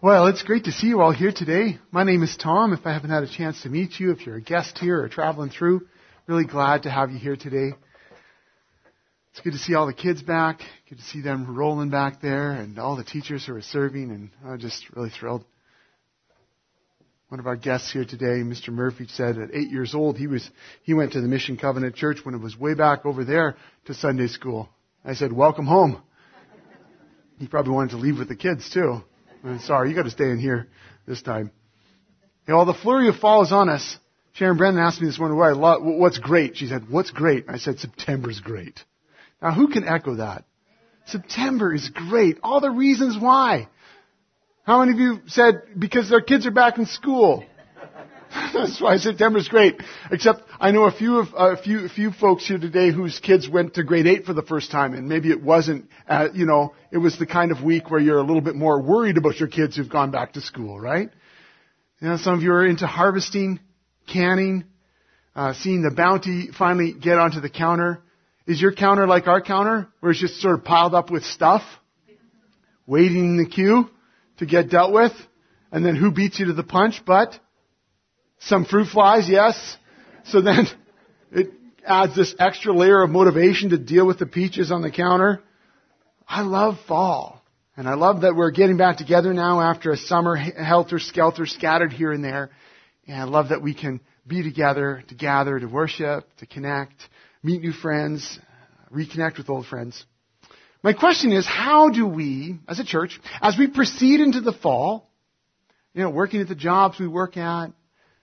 Well, it's great to see you all here today. My name is Tom. If I haven't had a chance to meet you, if you're a guest here or traveling through, really glad to have you here today. It's good to see all the kids back. Good to see them rolling back there and all the teachers who are serving and I'm just really thrilled. One of our guests here today, Mr. Murphy, said at eight years old, he was, he went to the Mission Covenant Church when it was way back over there to Sunday school. I said, welcome home. He probably wanted to leave with the kids too. I'm sorry, you got to stay in here this time. You know, the flurry of fall is on us. Sharon Brennan asked me this morning, what's great? She said, what's great? I said, September's great. Now who can echo that? September is great. All the reasons why. How many of you said because their kids are back in school? That's why September's great. Except I know a few of a few few folks here today whose kids went to grade eight for the first time, and maybe it wasn't, uh, you know, it was the kind of week where you're a little bit more worried about your kids who've gone back to school, right? You know, some of you are into harvesting, canning, uh, seeing the bounty finally get onto the counter. Is your counter like our counter, where it's just sort of piled up with stuff, waiting in the queue to get dealt with, and then who beats you to the punch? But some fruit flies, yes. So then it adds this extra layer of motivation to deal with the peaches on the counter. I love fall. And I love that we're getting back together now after a summer helter skelter scattered here and there. And I love that we can be together to gather, to worship, to connect, meet new friends, reconnect with old friends. My question is, how do we, as a church, as we proceed into the fall, you know, working at the jobs we work at,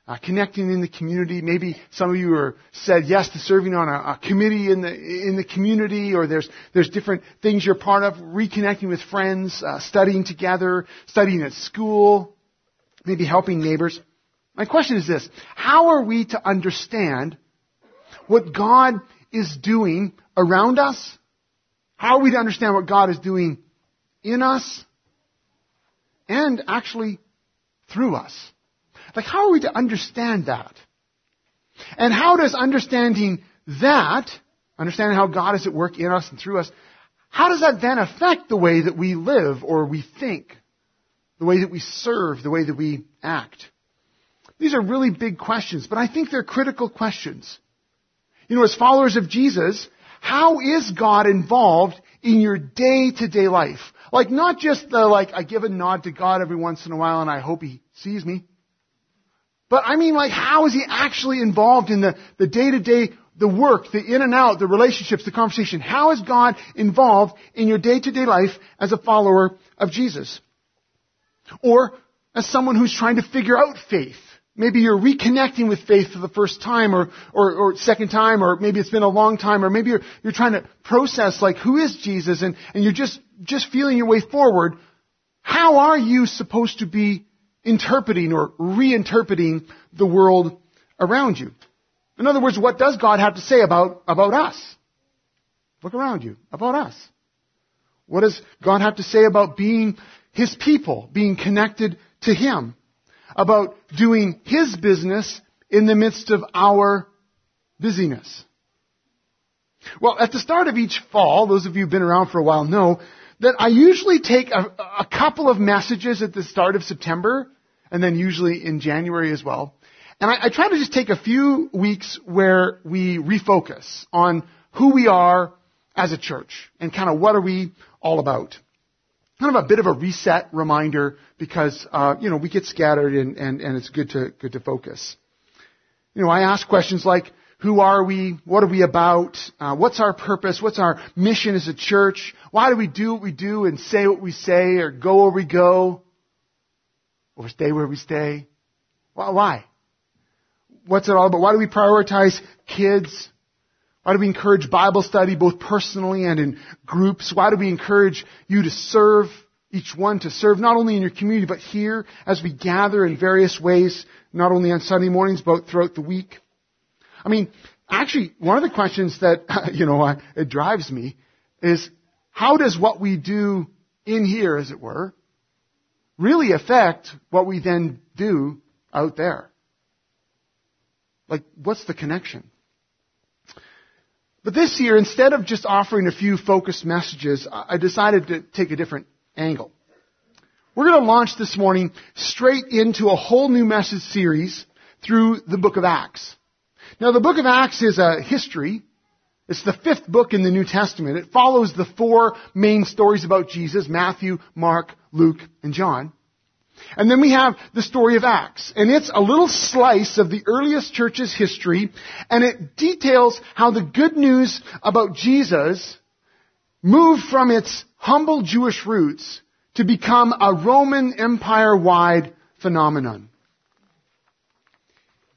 uh, connecting in the community. Maybe some of you are said yes to serving on a, a, committee in the in the community, or there's there's different things you're part of. Reconnecting with friends, uh, studying together, studying at school, maybe helping neighbors. My question is this: How are we to understand what God is doing around us? How are we to understand what God is doing in us, and actually through us? Like, how are we to understand that? And how does understanding that, understanding how God is at work in us and through us, how does that then affect the way that we live or we think? The way that we serve, the way that we act? These are really big questions, but I think they're critical questions. You know, as followers of Jesus, how is God involved in your day to day life? Like not just the like, I give a nod to God every once in a while and I hope He sees me. But I mean like how is he actually involved in the, the day-to-day, the work, the in and out, the relationships, the conversation? How is God involved in your day-to-day life as a follower of Jesus? Or as someone who's trying to figure out faith. Maybe you're reconnecting with faith for the first time or, or, or, second time, or maybe it's been a long time, or maybe you're, you're trying to process like who is Jesus and, and you're just, just feeling your way forward. How are you supposed to be interpreting or reinterpreting the world around you. In other words, what does God have to say about, about us? Look around you, about us. What does God have to say about being His people, being connected to Him? About doing His business in the midst of our busyness? Well, at the start of each fall, those of you who've been around for a while know that I usually take a, a couple of messages at the start of September and then usually in January as well. And I, I try to just take a few weeks where we refocus on who we are as a church and kind of what are we all about. Kind of a bit of a reset reminder because uh, you know we get scattered and, and, and it's good to good to focus. You know, I ask questions like, who are we? What are we about? Uh, what's our purpose? What's our mission as a church? Why do we do what we do and say what we say or go where we go? Or stay where we stay? Why? What's it all about? Why do we prioritize kids? Why do we encourage Bible study both personally and in groups? Why do we encourage you to serve each one to serve not only in your community, but here as we gather in various ways, not only on Sunday mornings, but throughout the week. I mean, actually, one of the questions that, you know, it drives me is how does what we do in here, as it were, really affect what we then do out there? Like, what's the connection? But this year, instead of just offering a few focused messages, I decided to take a different angle. We're going to launch this morning straight into a whole new message series through the book of Acts. Now, the book of Acts is a history. It's the fifth book in the New Testament. It follows the four main stories about Jesus, Matthew, Mark, Luke, and John. And then we have the story of Acts. And it's a little slice of the earliest church's history, and it details how the good news about Jesus moved from its humble Jewish roots to become a Roman Empire-wide phenomenon.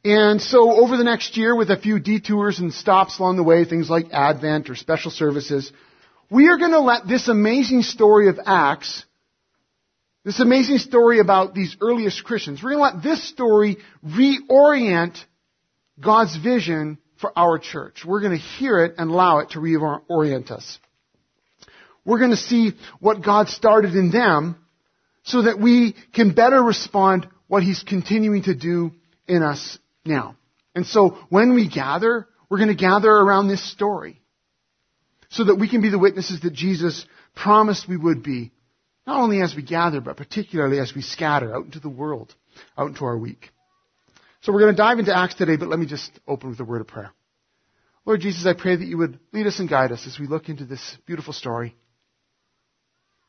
And so over the next year, with a few detours and stops along the way, things like Advent or special services, we are going to let this amazing story of Acts this amazing story about these earliest Christians. We're going to let this story reorient God's vision for our church. We're going to hear it and allow it to reorient us. We're going to see what God started in them so that we can better respond what He's continuing to do in us now. And so when we gather, we're going to gather around this story so that we can be the witnesses that Jesus promised we would be not only as we gather, but particularly as we scatter out into the world, out into our week. So we're going to dive into Acts today, but let me just open with a word of prayer. Lord Jesus, I pray that you would lead us and guide us as we look into this beautiful story.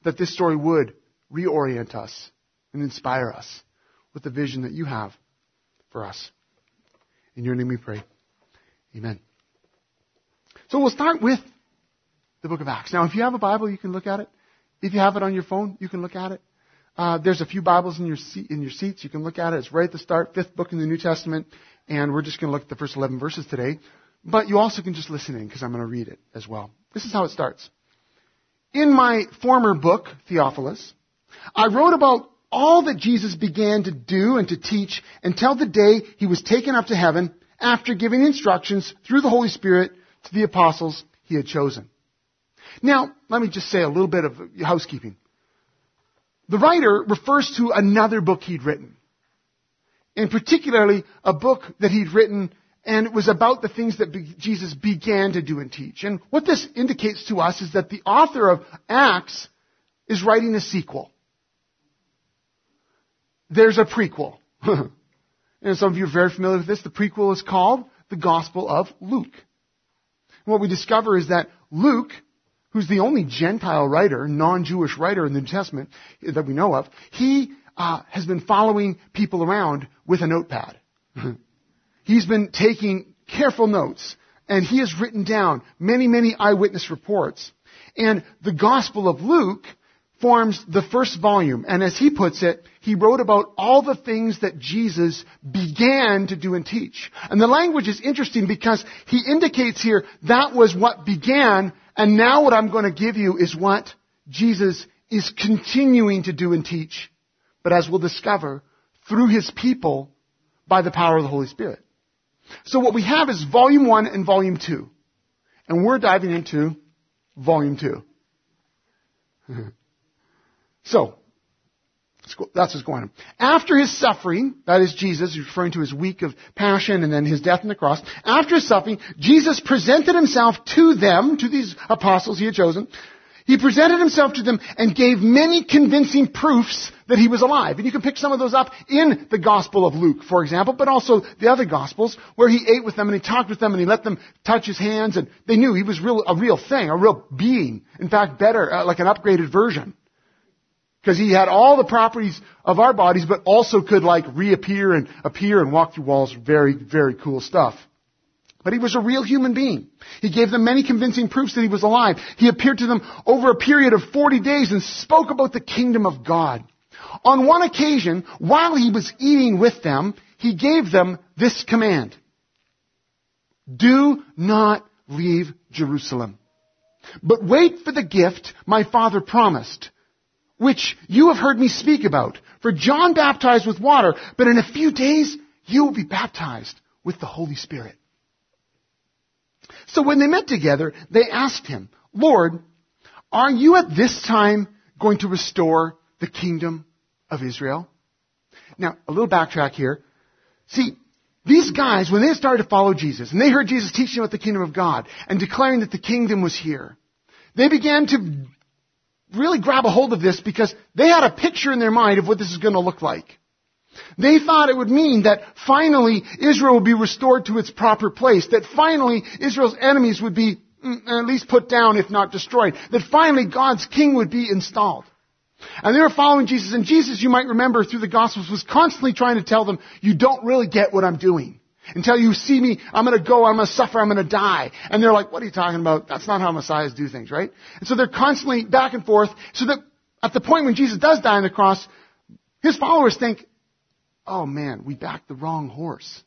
That this story would reorient us and inspire us with the vision that you have for us. In your name we pray. Amen. So we'll start with the book of Acts. Now, if you have a Bible, you can look at it. If you have it on your phone, you can look at it. Uh, there's a few Bibles in your seat, in your seats. You can look at it. It's right at the start, fifth book in the New Testament, and we're just going to look at the first 11 verses today. But you also can just listen in because I'm going to read it as well. This is how it starts. In my former book, Theophilus, I wrote about all that Jesus began to do and to teach until the day he was taken up to heaven after giving instructions through the Holy Spirit to the apostles he had chosen. Now, let me just say a little bit of housekeeping. The writer refers to another book he'd written. And particularly a book that he'd written and it was about the things that Jesus began to do and teach. And what this indicates to us is that the author of Acts is writing a sequel. There's a prequel. and some of you are very familiar with this. The prequel is called the Gospel of Luke. And what we discover is that Luke who's the only Gentile writer, non-Jewish writer in the New Testament that we know of, he uh, has been following people around with a notepad. He's been taking careful notes, and he has written down many, many eyewitness reports. And the Gospel of Luke forms the first volume. And as he puts it, he wrote about all the things that Jesus began to do and teach. And the language is interesting because he indicates here that was what began and now what I'm going to give you is what Jesus is continuing to do and teach, but as we'll discover, through his people by the power of the Holy Spirit. So what we have is volume one and volume two. And we're diving into volume two. so, that's what's going on. After his suffering, that is Jesus, referring to his week of passion and then his death on the cross. After his suffering, Jesus presented himself to them, to these apostles he had chosen. He presented himself to them and gave many convincing proofs that he was alive. And you can pick some of those up in the Gospel of Luke, for example, but also the other Gospels, where he ate with them and he talked with them and he let them touch his hands and they knew he was real, a real thing, a real being. In fact, better, uh, like an upgraded version. Because he had all the properties of our bodies, but also could like reappear and appear and walk through walls. Very, very cool stuff. But he was a real human being. He gave them many convincing proofs that he was alive. He appeared to them over a period of 40 days and spoke about the kingdom of God. On one occasion, while he was eating with them, he gave them this command. Do not leave Jerusalem, but wait for the gift my father promised which you have heard me speak about. For John baptized with water, but in a few days you will be baptized with the Holy Spirit. So when they met together, they asked him, Lord, are you at this time going to restore the kingdom of Israel? Now, a little backtrack here. See, these guys, when they started to follow Jesus, and they heard Jesus teaching about the kingdom of God, and declaring that the kingdom was here, they began to really grab a hold of this because they had a picture in their mind of what this is going to look like. They thought it would mean that finally Israel would be restored to its proper place, that finally Israel's enemies would be mm, at least put down, if not destroyed, that finally God's king would be installed. And they were following Jesus, and Jesus, you might remember through the Gospels, was constantly trying to tell them, you don't really get what I'm doing. Until you see me, I'm gonna go, I'm gonna suffer, I'm gonna die. And they're like, what are you talking about? That's not how messiahs do things, right? And so they're constantly back and forth, so that at the point when Jesus does die on the cross, his followers think, oh man, we backed the wrong horse.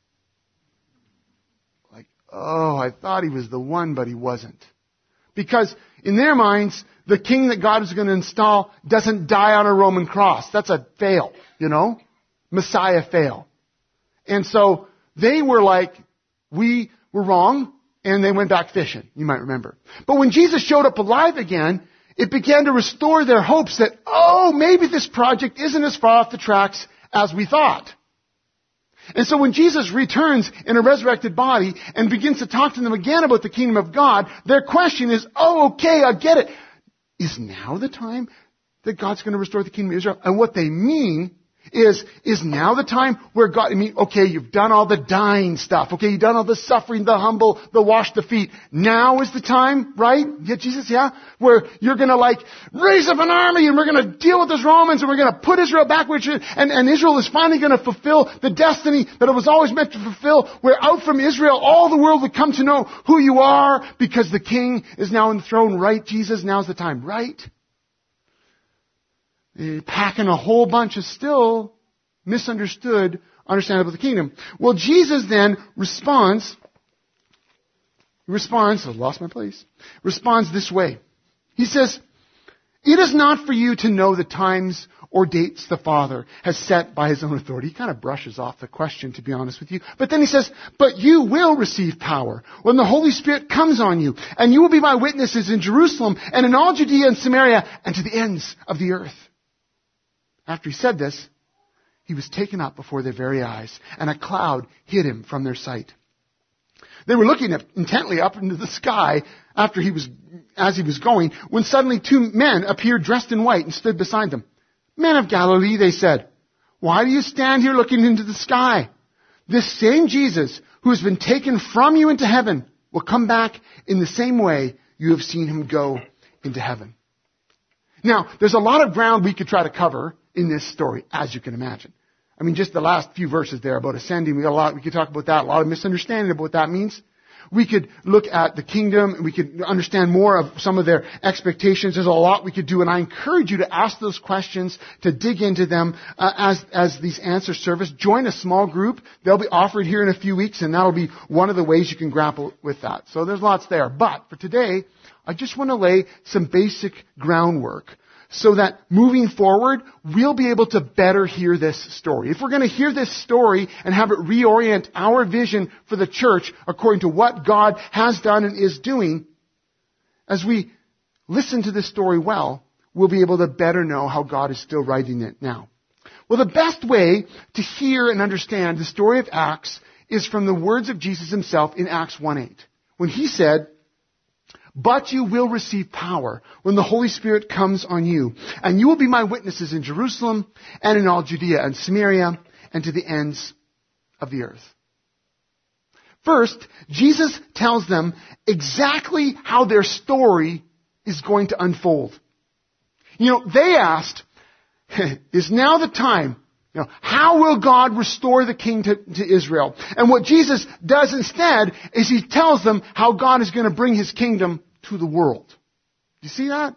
Like, oh, I thought he was the one, but he wasn't. Because in their minds, the king that God is going to install doesn't die on a Roman cross. That's a fail, you know? Messiah fail. And so they were like, we were wrong, and they went back fishing, you might remember. But when Jesus showed up alive again, it began to restore their hopes that, oh, maybe this project isn't as far off the tracks as we thought. And so when Jesus returns in a resurrected body and begins to talk to them again about the kingdom of God, their question is, oh, okay, I get it. Is now the time that God's going to restore the kingdom of Israel? And what they mean is, is now the time where God, I mean, okay, you've done all the dying stuff. Okay, you've done all the suffering, the humble, the wash the feet. Now is the time, right? Yeah, Jesus, yeah? Where you're gonna like raise up an army and we're gonna deal with those Romans and we're gonna put Israel back where and, and Israel is finally gonna fulfill the destiny that it was always meant to fulfill. Where out from Israel all the world would come to know who you are because the king is now throne, right? Jesus, now's the time, right? Eh, packing a whole bunch of still misunderstood understanding of the kingdom. Well, Jesus then responds, responds, I lost my place, responds this way. He says, it is not for you to know the times or dates the Father has set by his own authority. He kind of brushes off the question, to be honest with you. But then he says, but you will receive power when the Holy Spirit comes on you, and you will be my witnesses in Jerusalem and in all Judea and Samaria and to the ends of the earth. After he said this, he was taken up before their very eyes, and a cloud hid him from their sight. They were looking intently up into the sky after he was, as he was going, when suddenly two men appeared dressed in white and stood beside them. Men of Galilee, they said, why do you stand here looking into the sky? This same Jesus who has been taken from you into heaven will come back in the same way you have seen him go into heaven. Now, there's a lot of ground we could try to cover in this story, as you can imagine. I mean, just the last few verses there about ascending, we got a lot, we could talk about that, a lot of misunderstanding about what that means. We could look at the kingdom, and we could understand more of some of their expectations. There's a lot we could do, and I encourage you to ask those questions, to dig into them uh, as, as these answer service. Join a small group. They'll be offered here in a few weeks, and that'll be one of the ways you can grapple with that. So there's lots there. But for today, I just want to lay some basic groundwork so that moving forward, we'll be able to better hear this story. If we're going to hear this story and have it reorient our vision for the church according to what God has done and is doing, as we listen to this story well, we'll be able to better know how God is still writing it now. Well, the best way to hear and understand the story of Acts is from the words of Jesus himself in Acts 1.8. When he said, but you will receive power when the Holy Spirit comes on you. And you will be my witnesses in Jerusalem and in all Judea and Samaria and to the ends of the earth. First, Jesus tells them exactly how their story is going to unfold. You know, they asked, is now the time you know, how will God restore the king to, to, Israel? And what Jesus does instead is he tells them how God is going to bring his kingdom to the world. You see that?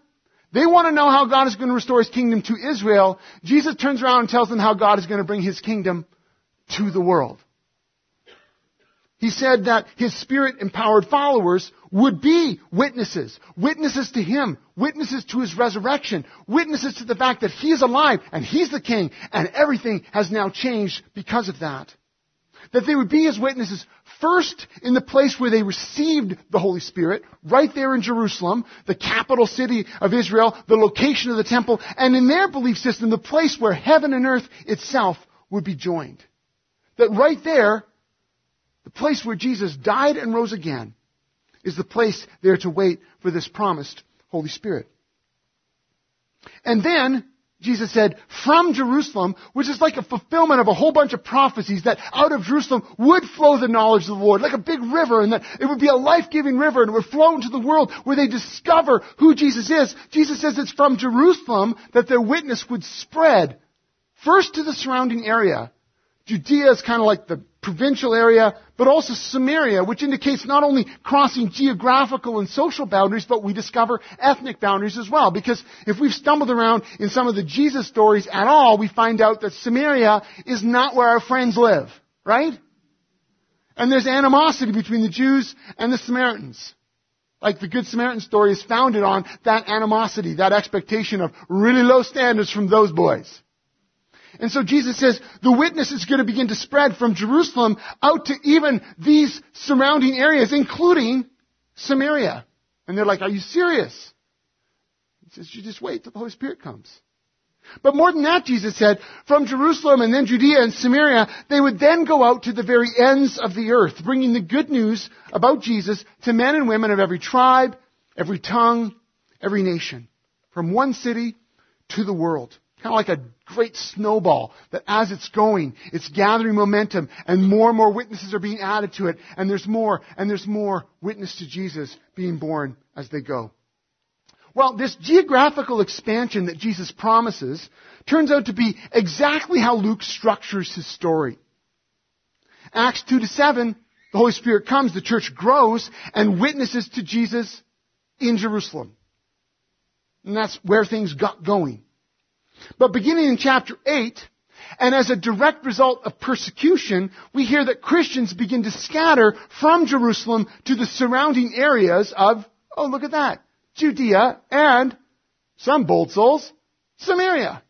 They want to know how God is going to restore his kingdom to Israel. Jesus turns around and tells them how God is going to bring his kingdom to the world. He said that his spirit empowered followers would be witnesses. Witnesses to him. Witnesses to his resurrection. Witnesses to the fact that he is alive and he's the king and everything has now changed because of that. That they would be his witnesses first in the place where they received the Holy Spirit, right there in Jerusalem, the capital city of Israel, the location of the temple, and in their belief system, the place where heaven and earth itself would be joined. That right there, the place where Jesus died and rose again, is the place there to wait for this promised Holy Spirit. And then, Jesus said, from Jerusalem, which is like a fulfillment of a whole bunch of prophecies that out of Jerusalem would flow the knowledge of the Lord, like a big river, and that it would be a life-giving river, and it would flow into the world where they discover who Jesus is. Jesus says it's from Jerusalem that their witness would spread, first to the surrounding area. Judea is kind of like the provincial area, but also Samaria, which indicates not only crossing geographical and social boundaries, but we discover ethnic boundaries as well. Because if we've stumbled around in some of the Jesus stories at all, we find out that Samaria is not where our friends live, right? And there's animosity between the Jews and the Samaritans. Like the Good Samaritan story is founded on that animosity, that expectation of really low standards from those boys. And so Jesus says the witness is going to begin to spread from Jerusalem out to even these surrounding areas, including Samaria. And they're like, are you serious? He says, you just wait till the Holy Spirit comes. But more than that, Jesus said, from Jerusalem and then Judea and Samaria, they would then go out to the very ends of the earth, bringing the good news about Jesus to men and women of every tribe, every tongue, every nation, from one city to the world. Kind of like a great snowball that as it's going, it's gathering momentum and more and more witnesses are being added to it and there's more and there's more witness to Jesus being born as they go. Well, this geographical expansion that Jesus promises turns out to be exactly how Luke structures his story. Acts 2 to 7, the Holy Spirit comes, the church grows, and witnesses to Jesus in Jerusalem. And that's where things got going. But beginning in chapter 8, and as a direct result of persecution, we hear that Christians begin to scatter from Jerusalem to the surrounding areas of, oh look at that, Judea and, some bold souls, Samaria.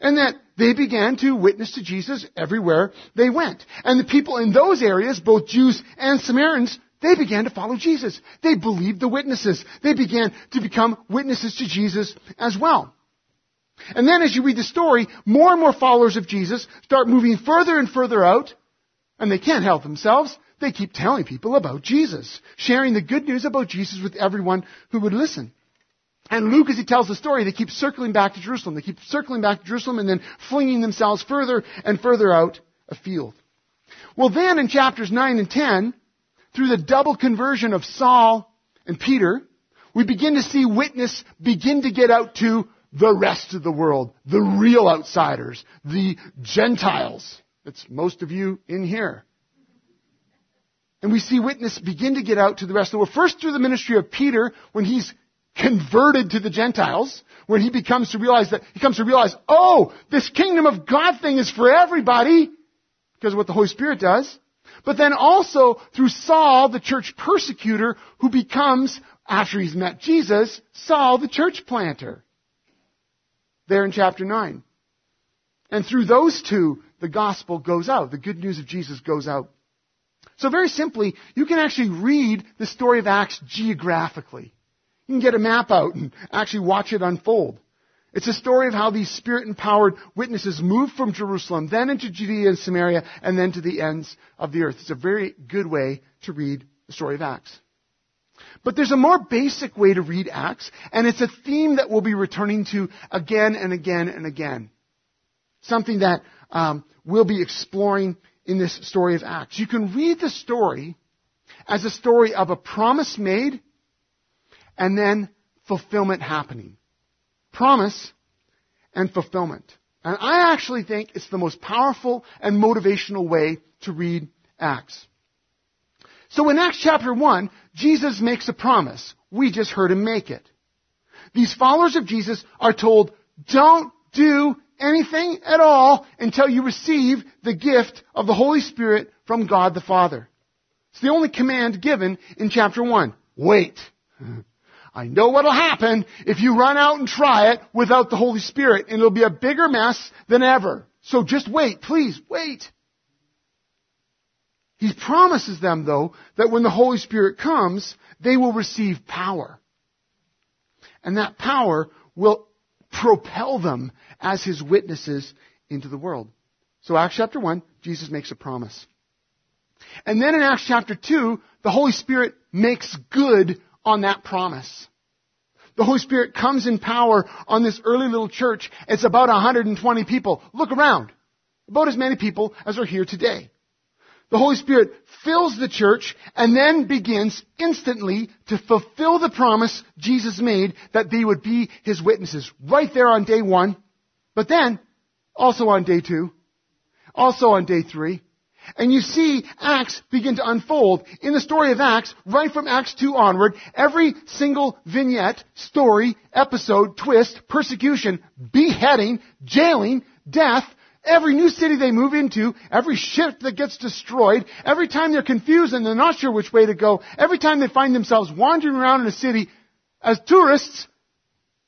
And that they began to witness to Jesus everywhere they went. And the people in those areas, both Jews and Samaritans, they began to follow Jesus. They believed the witnesses. They began to become witnesses to Jesus as well. And then as you read the story, more and more followers of Jesus start moving further and further out, and they can't help themselves. They keep telling people about Jesus, sharing the good news about Jesus with everyone who would listen. And Luke, as he tells the story, they keep circling back to Jerusalem. They keep circling back to Jerusalem and then flinging themselves further and further out afield. Well then in chapters 9 and 10, through the double conversion of Saul and Peter, we begin to see witness begin to get out to the rest of the world, the real outsiders, the Gentiles. That's most of you in here. And we see witness begin to get out to the rest of the world. First through the ministry of Peter, when he's converted to the Gentiles, when he becomes to realize that, he comes to realize, oh, this kingdom of God thing is for everybody, because of what the Holy Spirit does. But then also through Saul, the church persecutor, who becomes, after he's met Jesus, Saul, the church planter there in chapter 9. And through those two, the gospel goes out. The good news of Jesus goes out. So very simply, you can actually read the story of Acts geographically. You can get a map out and actually watch it unfold. It's a story of how these spirit empowered witnesses moved from Jerusalem, then into Judea and Samaria, and then to the ends of the earth. It's a very good way to read the story of Acts. But there's a more basic way to read Acts, and it's a theme that we'll be returning to again and again and again. Something that um, we'll be exploring in this story of Acts. You can read the story as a story of a promise made and then fulfillment happening. Promise and fulfillment. And I actually think it's the most powerful and motivational way to read Acts. So in Acts chapter 1, Jesus makes a promise. We just heard him make it. These followers of Jesus are told, don't do anything at all until you receive the gift of the Holy Spirit from God the Father. It's the only command given in chapter 1. Wait. I know what'll happen if you run out and try it without the Holy Spirit, and it'll be a bigger mess than ever. So just wait, please, wait. He promises them, though, that when the Holy Spirit comes, they will receive power. And that power will propel them as His witnesses into the world. So Acts chapter 1, Jesus makes a promise. And then in Acts chapter 2, the Holy Spirit makes good on that promise. The Holy Spirit comes in power on this early little church. It's about 120 people. Look around. About as many people as are here today. The Holy Spirit fills the church and then begins instantly to fulfill the promise Jesus made that they would be His witnesses right there on day one, but then also on day two, also on day three, and you see Acts begin to unfold. In the story of Acts, right from Acts 2 onward, every single vignette, story, episode, twist, persecution, beheading, jailing, death, every new city they move into, every ship that gets destroyed, every time they're confused and they're not sure which way to go, every time they find themselves wandering around in a city as tourists,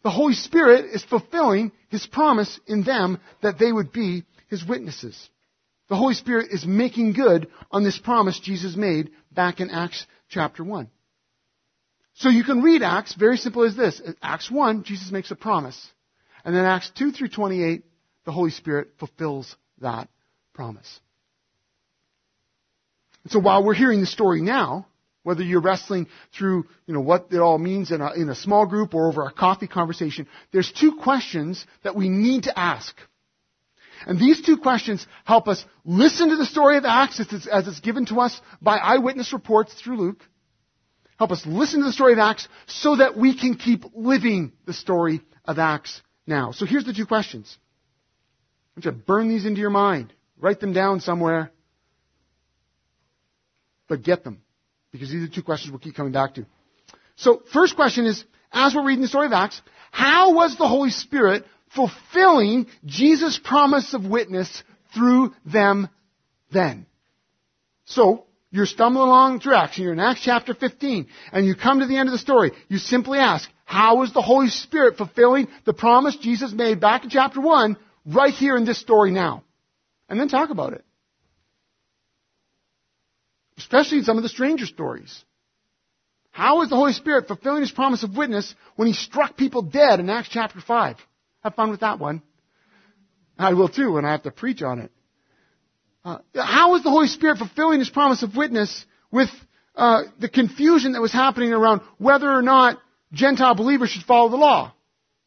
the Holy Spirit is fulfilling His promise in them that they would be His witnesses. The Holy Spirit is making good on this promise Jesus made back in Acts chapter 1. So you can read Acts very simple as this. Acts 1, Jesus makes a promise. And then Acts 2 through 28, the Holy Spirit fulfills that promise. And so while we're hearing the story now, whether you're wrestling through, you know, what it all means in a, in a small group or over a coffee conversation, there's two questions that we need to ask. And these two questions help us listen to the story of Acts as it's, as it's given to us by eyewitness reports through Luke. Help us listen to the story of Acts so that we can keep living the story of Acts now. So here's the two questions. Want you to burn these into your mind. Write them down somewhere. But get them. Because these are two questions we'll keep coming back to. So first question is, as we're reading the story of Acts, how was the Holy Spirit fulfilling Jesus' promise of witness through them then. So, you're stumbling along through Acts, and you're in Acts chapter 15, and you come to the end of the story. You simply ask, how is the Holy Spirit fulfilling the promise Jesus made back in chapter 1 right here in this story now? And then talk about it. Especially in some of the stranger stories. How is the Holy Spirit fulfilling His promise of witness when He struck people dead in Acts chapter 5? Have fun with that one. I will too when I have to preach on it. Uh, how is the Holy Spirit fulfilling His promise of witness with uh, the confusion that was happening around whether or not Gentile believers should follow the law?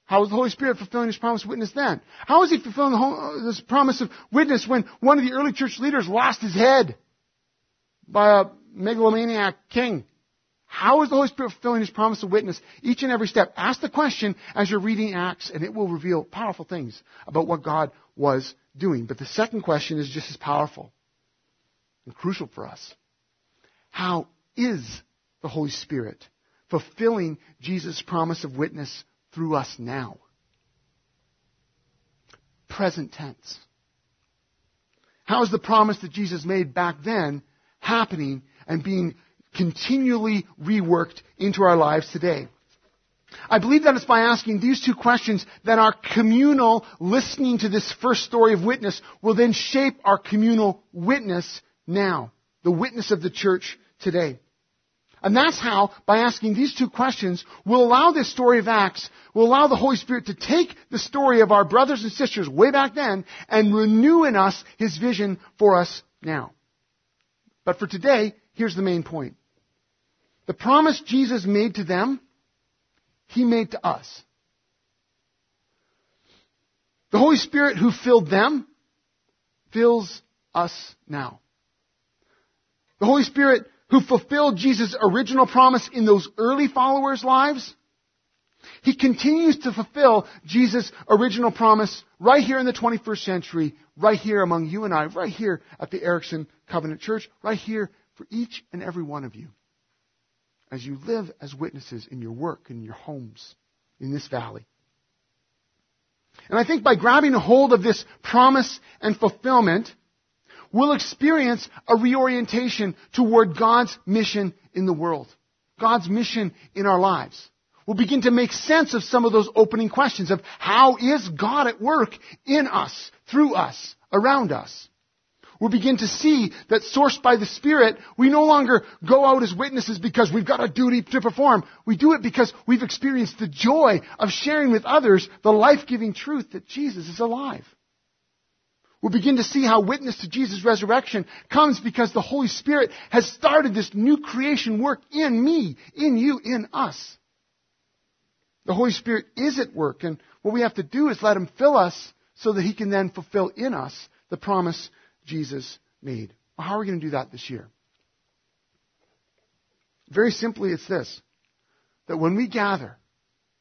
How is the Holy Spirit fulfilling His promise of witness then? How is He fulfilling the whole, uh, this promise of witness when one of the early church leaders lost his head by a megalomaniac king? How is the Holy Spirit fulfilling His promise of witness each and every step? Ask the question as you're reading Acts, and it will reveal powerful things about what God was doing. But the second question is just as powerful and crucial for us. How is the Holy Spirit fulfilling Jesus' promise of witness through us now? Present tense. How is the promise that Jesus made back then happening and being continually reworked into our lives today? I believe that it's by asking these two questions that our communal listening to this first story of witness will then shape our communal witness now. The witness of the church today. And that's how, by asking these two questions, we'll allow this story of Acts, we'll allow the Holy Spirit to take the story of our brothers and sisters way back then and renew in us His vision for us now. But for today, here's the main point. The promise Jesus made to them, He made to us. The Holy Spirit who filled them fills us now. The Holy Spirit who fulfilled Jesus' original promise in those early followers' lives, He continues to fulfill Jesus' original promise right here in the 21st century, right here among you and I, right here at the Erickson Covenant Church, right here for each and every one of you as you live as witnesses in your work, in your homes, in this valley. And I think by grabbing hold of this promise and fulfillment, we'll experience a reorientation toward God's mission in the world. God's mission in our lives. We'll begin to make sense of some of those opening questions of how is God at work in us, through us, around us. We'll begin to see that sourced by the Spirit, we no longer go out as witnesses because we've got a duty to perform. We do it because we've experienced the joy of sharing with others the life-giving truth that Jesus is alive. We'll begin to see how witness to Jesus' resurrection comes because the Holy Spirit has started this new creation work in me, in you, in us. The Holy Spirit is at work, and what we have to do is let Him fill us so that He can then fulfill in us the promise Jesus made. Well, how are we going to do that this year? Very simply, it's this that when we gather,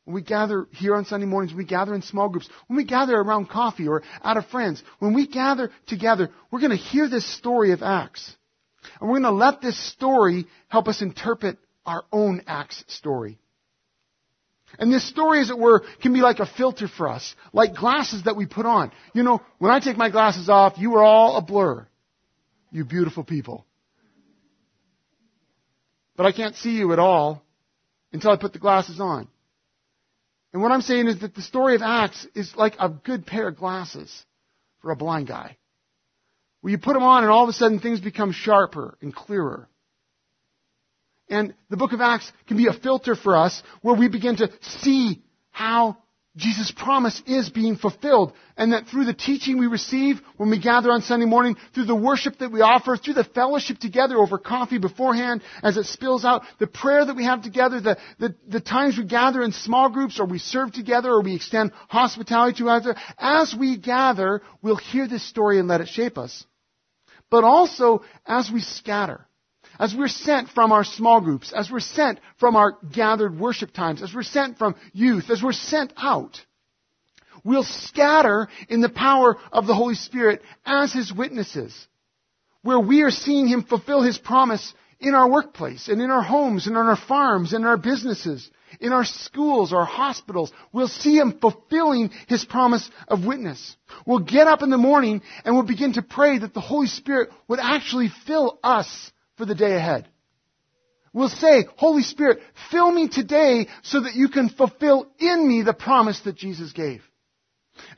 when we gather here on Sunday mornings, we gather in small groups, when we gather around coffee or out of friends, when we gather together, we're going to hear this story of Acts. And we're going to let this story help us interpret our own Acts story. And this story, as it were, can be like a filter for us, like glasses that we put on. You know, when I take my glasses off, you are all a blur. You beautiful people. But I can't see you at all until I put the glasses on. And what I'm saying is that the story of Acts is like a good pair of glasses for a blind guy. Where you put them on and all of a sudden things become sharper and clearer. And the book of Acts can be a filter for us where we begin to see how Jesus' promise is being fulfilled. And that through the teaching we receive when we gather on Sunday morning, through the worship that we offer, through the fellowship together over coffee beforehand as it spills out, the prayer that we have together, the, the, the times we gather in small groups or we serve together or we extend hospitality to others, as we gather, we'll hear this story and let it shape us. But also as we scatter as we're sent from our small groups, as we're sent from our gathered worship times, as we're sent from youth, as we're sent out, we'll scatter in the power of the Holy Spirit as His witnesses, where we are seeing Him fulfill His promise in our workplace and in our homes and on our farms and in our businesses, in our schools, our hospitals. We'll see Him fulfilling His promise of witness. We'll get up in the morning and we'll begin to pray that the Holy Spirit would actually fill us for the day ahead. We'll say, Holy Spirit, fill me today so that you can fulfill in me the promise that Jesus gave.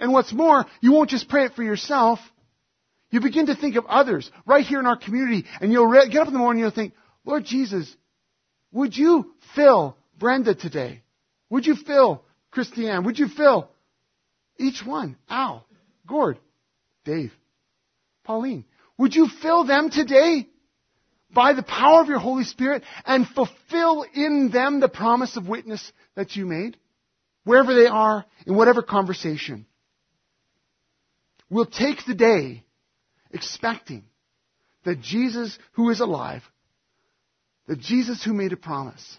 And what's more, you won't just pray it for yourself. You begin to think of others right here in our community and you'll get up in the morning and you'll think, Lord Jesus, would you fill Brenda today? Would you fill Christiane? Would you fill each one? Al, Gord, Dave, Pauline. Would you fill them today? By the power of your Holy Spirit and fulfill in them the promise of witness that you made, wherever they are, in whatever conversation. We'll take the day expecting that Jesus, who is alive, that Jesus who made a promise,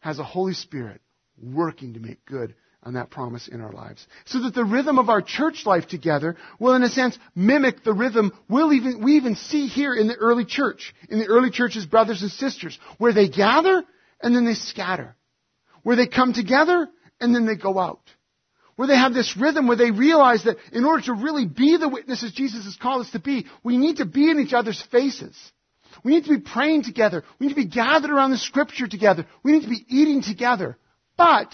has a Holy Spirit working to make good on that promise in our lives. So that the rhythm of our church life together will, in a sense, mimic the rhythm we'll even, we even see here in the early church, in the early church's brothers and sisters, where they gather and then they scatter. Where they come together and then they go out. Where they have this rhythm where they realize that in order to really be the witnesses Jesus has called us to be, we need to be in each other's faces. We need to be praying together. We need to be gathered around the scripture together. We need to be eating together. But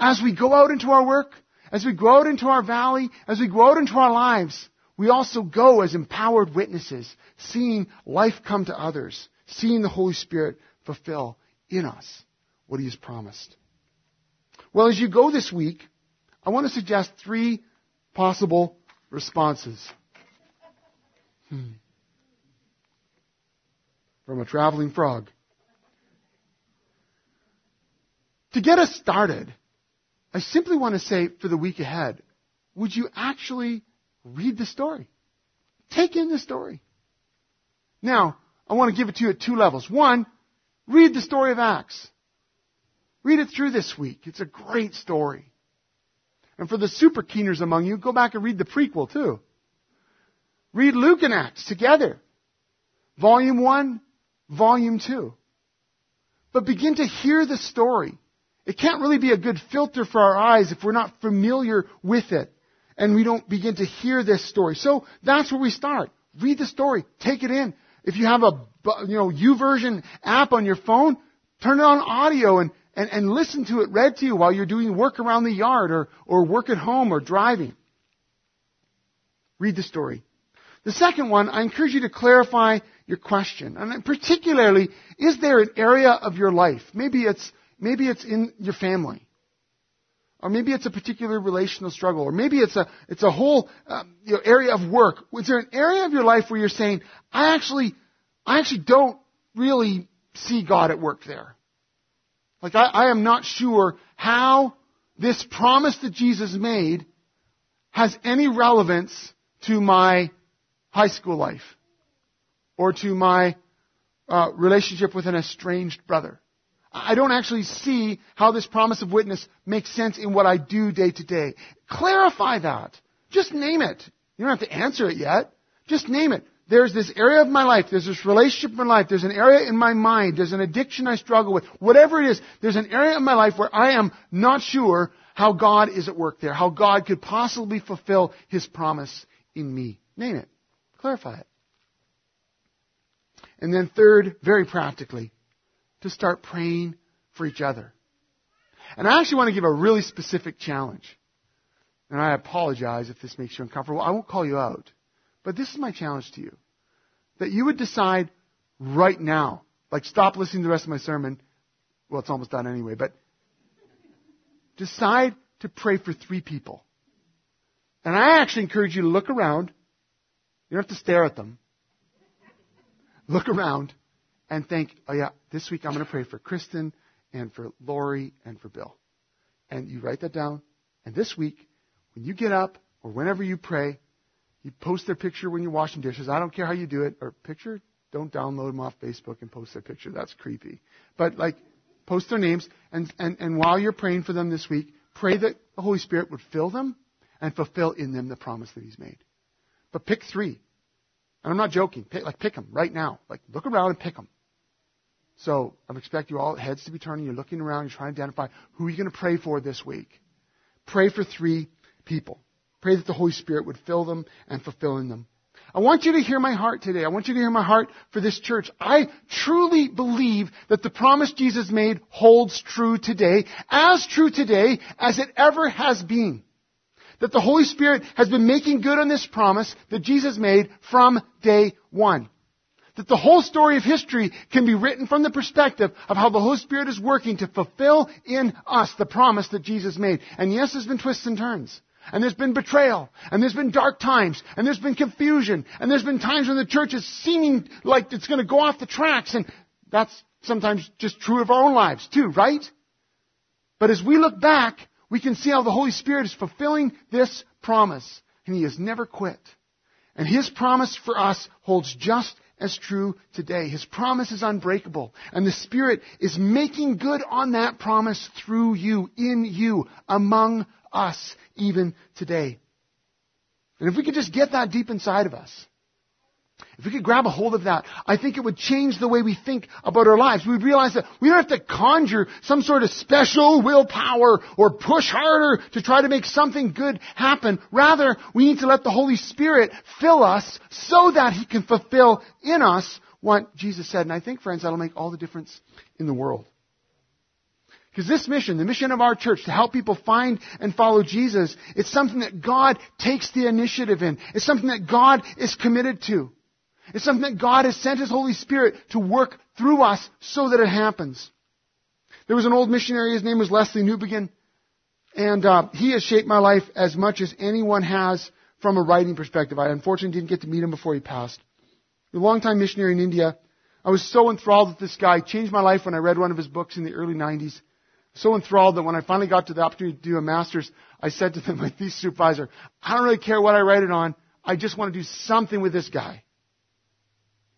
as we go out into our work, as we go out into our valley, as we go out into our lives, we also go as empowered witnesses, seeing life come to others, seeing the Holy Spirit fulfill in us what He has promised. Well, as you go this week, I want to suggest three possible responses. Hmm. From a traveling frog. To get us started, I simply want to say for the week ahead, would you actually read the story? Take in the story. Now, I want to give it to you at two levels. One, read the story of Acts. Read it through this week. It's a great story. And for the super keeners among you, go back and read the prequel too. Read Luke and Acts together. Volume 1, Volume 2. But begin to hear the story It can't really be a good filter for our eyes if we're not familiar with it and we don't begin to hear this story. So that's where we start. Read the story. Take it in. If you have a, you know, YouVersion app on your phone, turn it on audio and, and, and listen to it read to you while you're doing work around the yard or, or work at home or driving. Read the story. The second one, I encourage you to clarify your question. And particularly, is there an area of your life? Maybe it's, maybe it's in your family. Or maybe it's a particular relational struggle. Or maybe it's a, it's a whole um, you know, area of work. Is there an area of your life where you're saying, I actually, I actually don't really see God at work there? Like I, I am not sure how this promise that Jesus made has any relevance to my high school life or to my uh, relationship with an estranged brother. I don't actually see how this promise of witness makes sense in what I do day to day. Clarify that. Just name it. You don't have to answer it yet. Just name it. There's this area of my life. There's this relationship in my life. There's an area in my mind. There's an addiction I struggle with. Whatever it is, there's an area in my life where I am not sure how God is at work there. How God could possibly fulfill His promise in me. Name it. Clarify it. And then third, very practically, to start praying for each other. And I actually want to give a really specific challenge. And I apologize if this makes you uncomfortable. I won't call you out. But this is my challenge to you. That you would decide right now, like stop listening to the rest of my sermon. Well, it's almost done anyway, but decide to pray for three people. And I actually encourage you to look around. You don't have to stare at them. Look around and think, oh yeah, this week I'm going to pray for Kristen and for Lori and for Bill. And you write that down. And this week, when you get up or whenever you pray, you post their picture when you're washing dishes. I don't care how you do it. Or picture, don't download them off Facebook and post their picture. That's creepy. But like, post their names. And, and, and while you're praying for them this week, pray that the Holy Spirit would fill them and fulfill in them the promise that He's made. But pick three. And I'm not joking. Pick, like, pick them right now. Like, look around and pick them. So I expect you all heads to be turning. You're looking around. You're trying to identify who you're going to pray for this week. Pray for three people. Pray that the Holy Spirit would fill them and fulfill in them. I want you to hear my heart today. I want you to hear my heart for this church. I truly believe that the promise Jesus made holds true today, as true today as it ever has been. That the Holy Spirit has been making good on this promise that Jesus made from day one that the whole story of history can be written from the perspective of how the Holy Spirit is working to fulfill in us the promise that Jesus made. And yes, there's been twists and turns. And there's been betrayal. And there's been dark times. And there's been confusion. And there's been times when the church is seeming like it's going to go off the tracks. And that's sometimes just true of our own lives too, right? But as we look back, we can see how the Holy Spirit is fulfilling this promise. And He has never quit. And His promise for us holds just as true today. His promise is unbreakable. And the Spirit is making good on that promise through you, in you, among us, even today. And if we could just get that deep inside of us, if we could grab a hold of that, I think it would change the way we think about our lives. We'd realize that we don't have to conjure some sort of special willpower or push harder to try to make something good happen. Rather, we need to let the Holy Spirit fill us so that He can fulfill in us what Jesus said. And I think, friends, that'll make all the difference in the world. Because this mission, the mission of our church to help people find and follow Jesus, it's something that God takes the initiative in. It's something that God is committed to. It's something that God has sent His Holy Spirit to work through us so that it happens. There was an old missionary, his name was Lesslie Newbigin, and uh, he has shaped my life as much as anyone has from a writing perspective. I unfortunately didn't get to meet him before he passed. A longtime missionary in India. I was so enthralled with this guy. changed my life when I read one of his books in the early 90s. So enthralled that when I finally got to the opportunity to do a master's, I said to them, my thesis supervisor, I don't really care what I write it on. I just want to do something with this guy.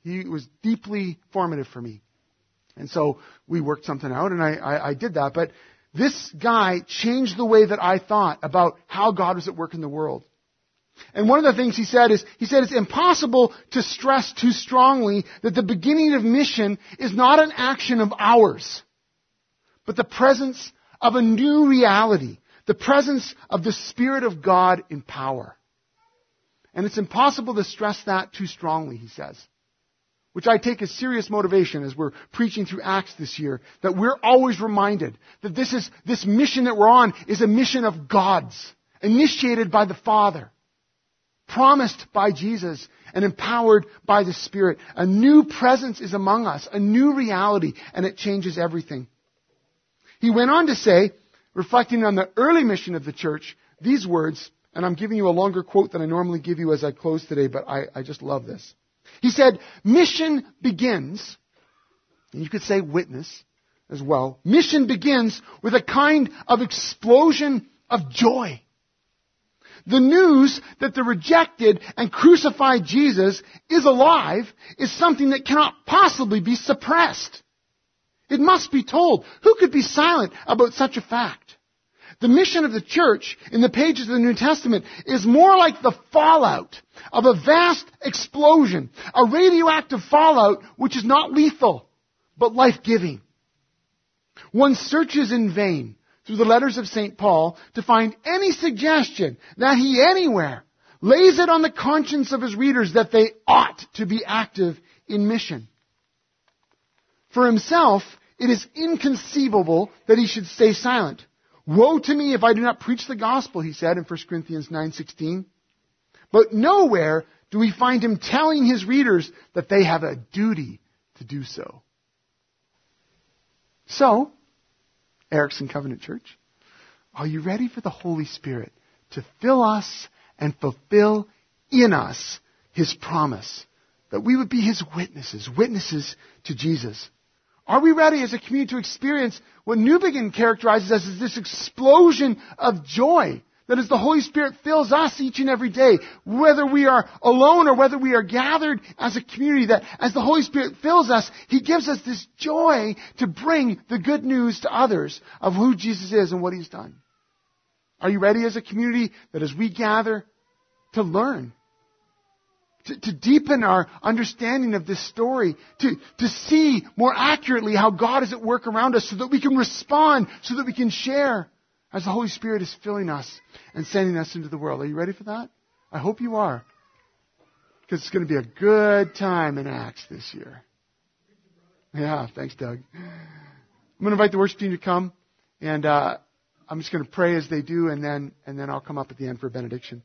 He was deeply formative for me. And so we worked something out and I, I, I did that. But this guy changed the way that I thought about how God was at work in the world. And one of the things he said is, he said it's impossible to stress too strongly that the beginning of mission is not an action of ours, but the presence of a new reality, the presence of the Spirit of God in power. And it's impossible to stress that too strongly, he says. Which I take as serious motivation as we're preaching through Acts this year, that we're always reminded that this is, this mission that we're on is a mission of God's, initiated by the Father, promised by Jesus, and empowered by the Spirit. A new presence is among us, a new reality, and it changes everything. He went on to say, reflecting on the early mission of the church, these words, and I'm giving you a longer quote than I normally give you as I close today, but I, I just love this. He said, mission begins, and you could say witness as well. Mission begins with a kind of explosion of joy. The news that the rejected and crucified Jesus is alive is something that cannot possibly be suppressed. It must be told. Who could be silent about such a fact? The mission of the church in the pages of the New Testament is more like the fallout of a vast explosion, a radioactive fallout which is not lethal, but life-giving. One searches in vain through the letters of St. Paul to find any suggestion that he anywhere lays it on the conscience of his readers that they ought to be active in mission. For himself, it is inconceivable that he should stay silent. Woe to me if I do not preach the gospel, he said in 1 Corinthians 9:16. But nowhere do we find him telling his readers that they have a duty to do so. So, Erickson Covenant Church, are you ready for the Holy Spirit to fill us and fulfill in us his promise that we would be his witnesses, witnesses to Jesus? Are we ready as a community to experience what Newbigin characterizes as this explosion of joy? That as the Holy Spirit fills us each and every day, whether we are alone or whether we are gathered as a community, that as the Holy Spirit fills us, He gives us this joy to bring the good news to others of who Jesus is and what He's done. Are you ready as a community that as we gather to learn, to, to, deepen our understanding of this story, to, to see more accurately how God is at work around us so that we can respond, so that we can share as the Holy Spirit is filling us and sending us into the world. Are you ready for that? I hope you are. Because it's going to be a good time in Acts this year. Yeah, thanks, Doug. I'm going to invite the worship team to come, and uh, I'm just going to pray as they do, and then and then I'll come up at the end for a benediction.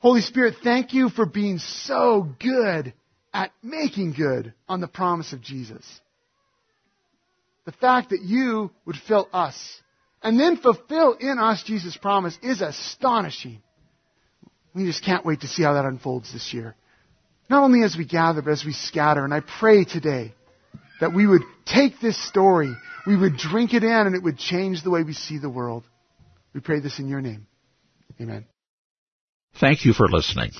Holy Spirit, thank you for being so good at making good on the promise of Jesus. The fact that you would fill us and then fulfill in us Jesus' promise is astonishing. We just can't wait to see how that unfolds this year. Not only as we gather, but as we scatter. And I pray today that we would take this story, we would drink it in, and it would change the way we see the world. We pray this in your name. Amen. Thank you for listening.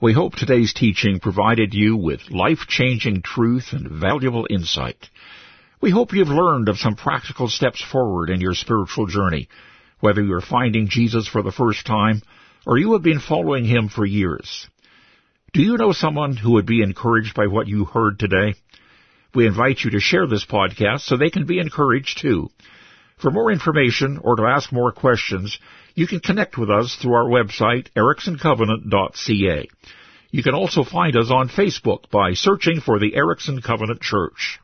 We hope today's teaching provided you with life-changing truth and valuable insight. We hope you've learned of some practical steps forward in your spiritual journey, whether you're finding Jesus for the first time or you have been following him for years. Do you know someone who would be encouraged by what you heard today? We invite you to share this podcast so they can be encouraged too. For more information or to ask more questions, you can connect with us through our website, ericksoncovenant.ca. You can also find us on Facebook by searching for the Erickson Covenant Church.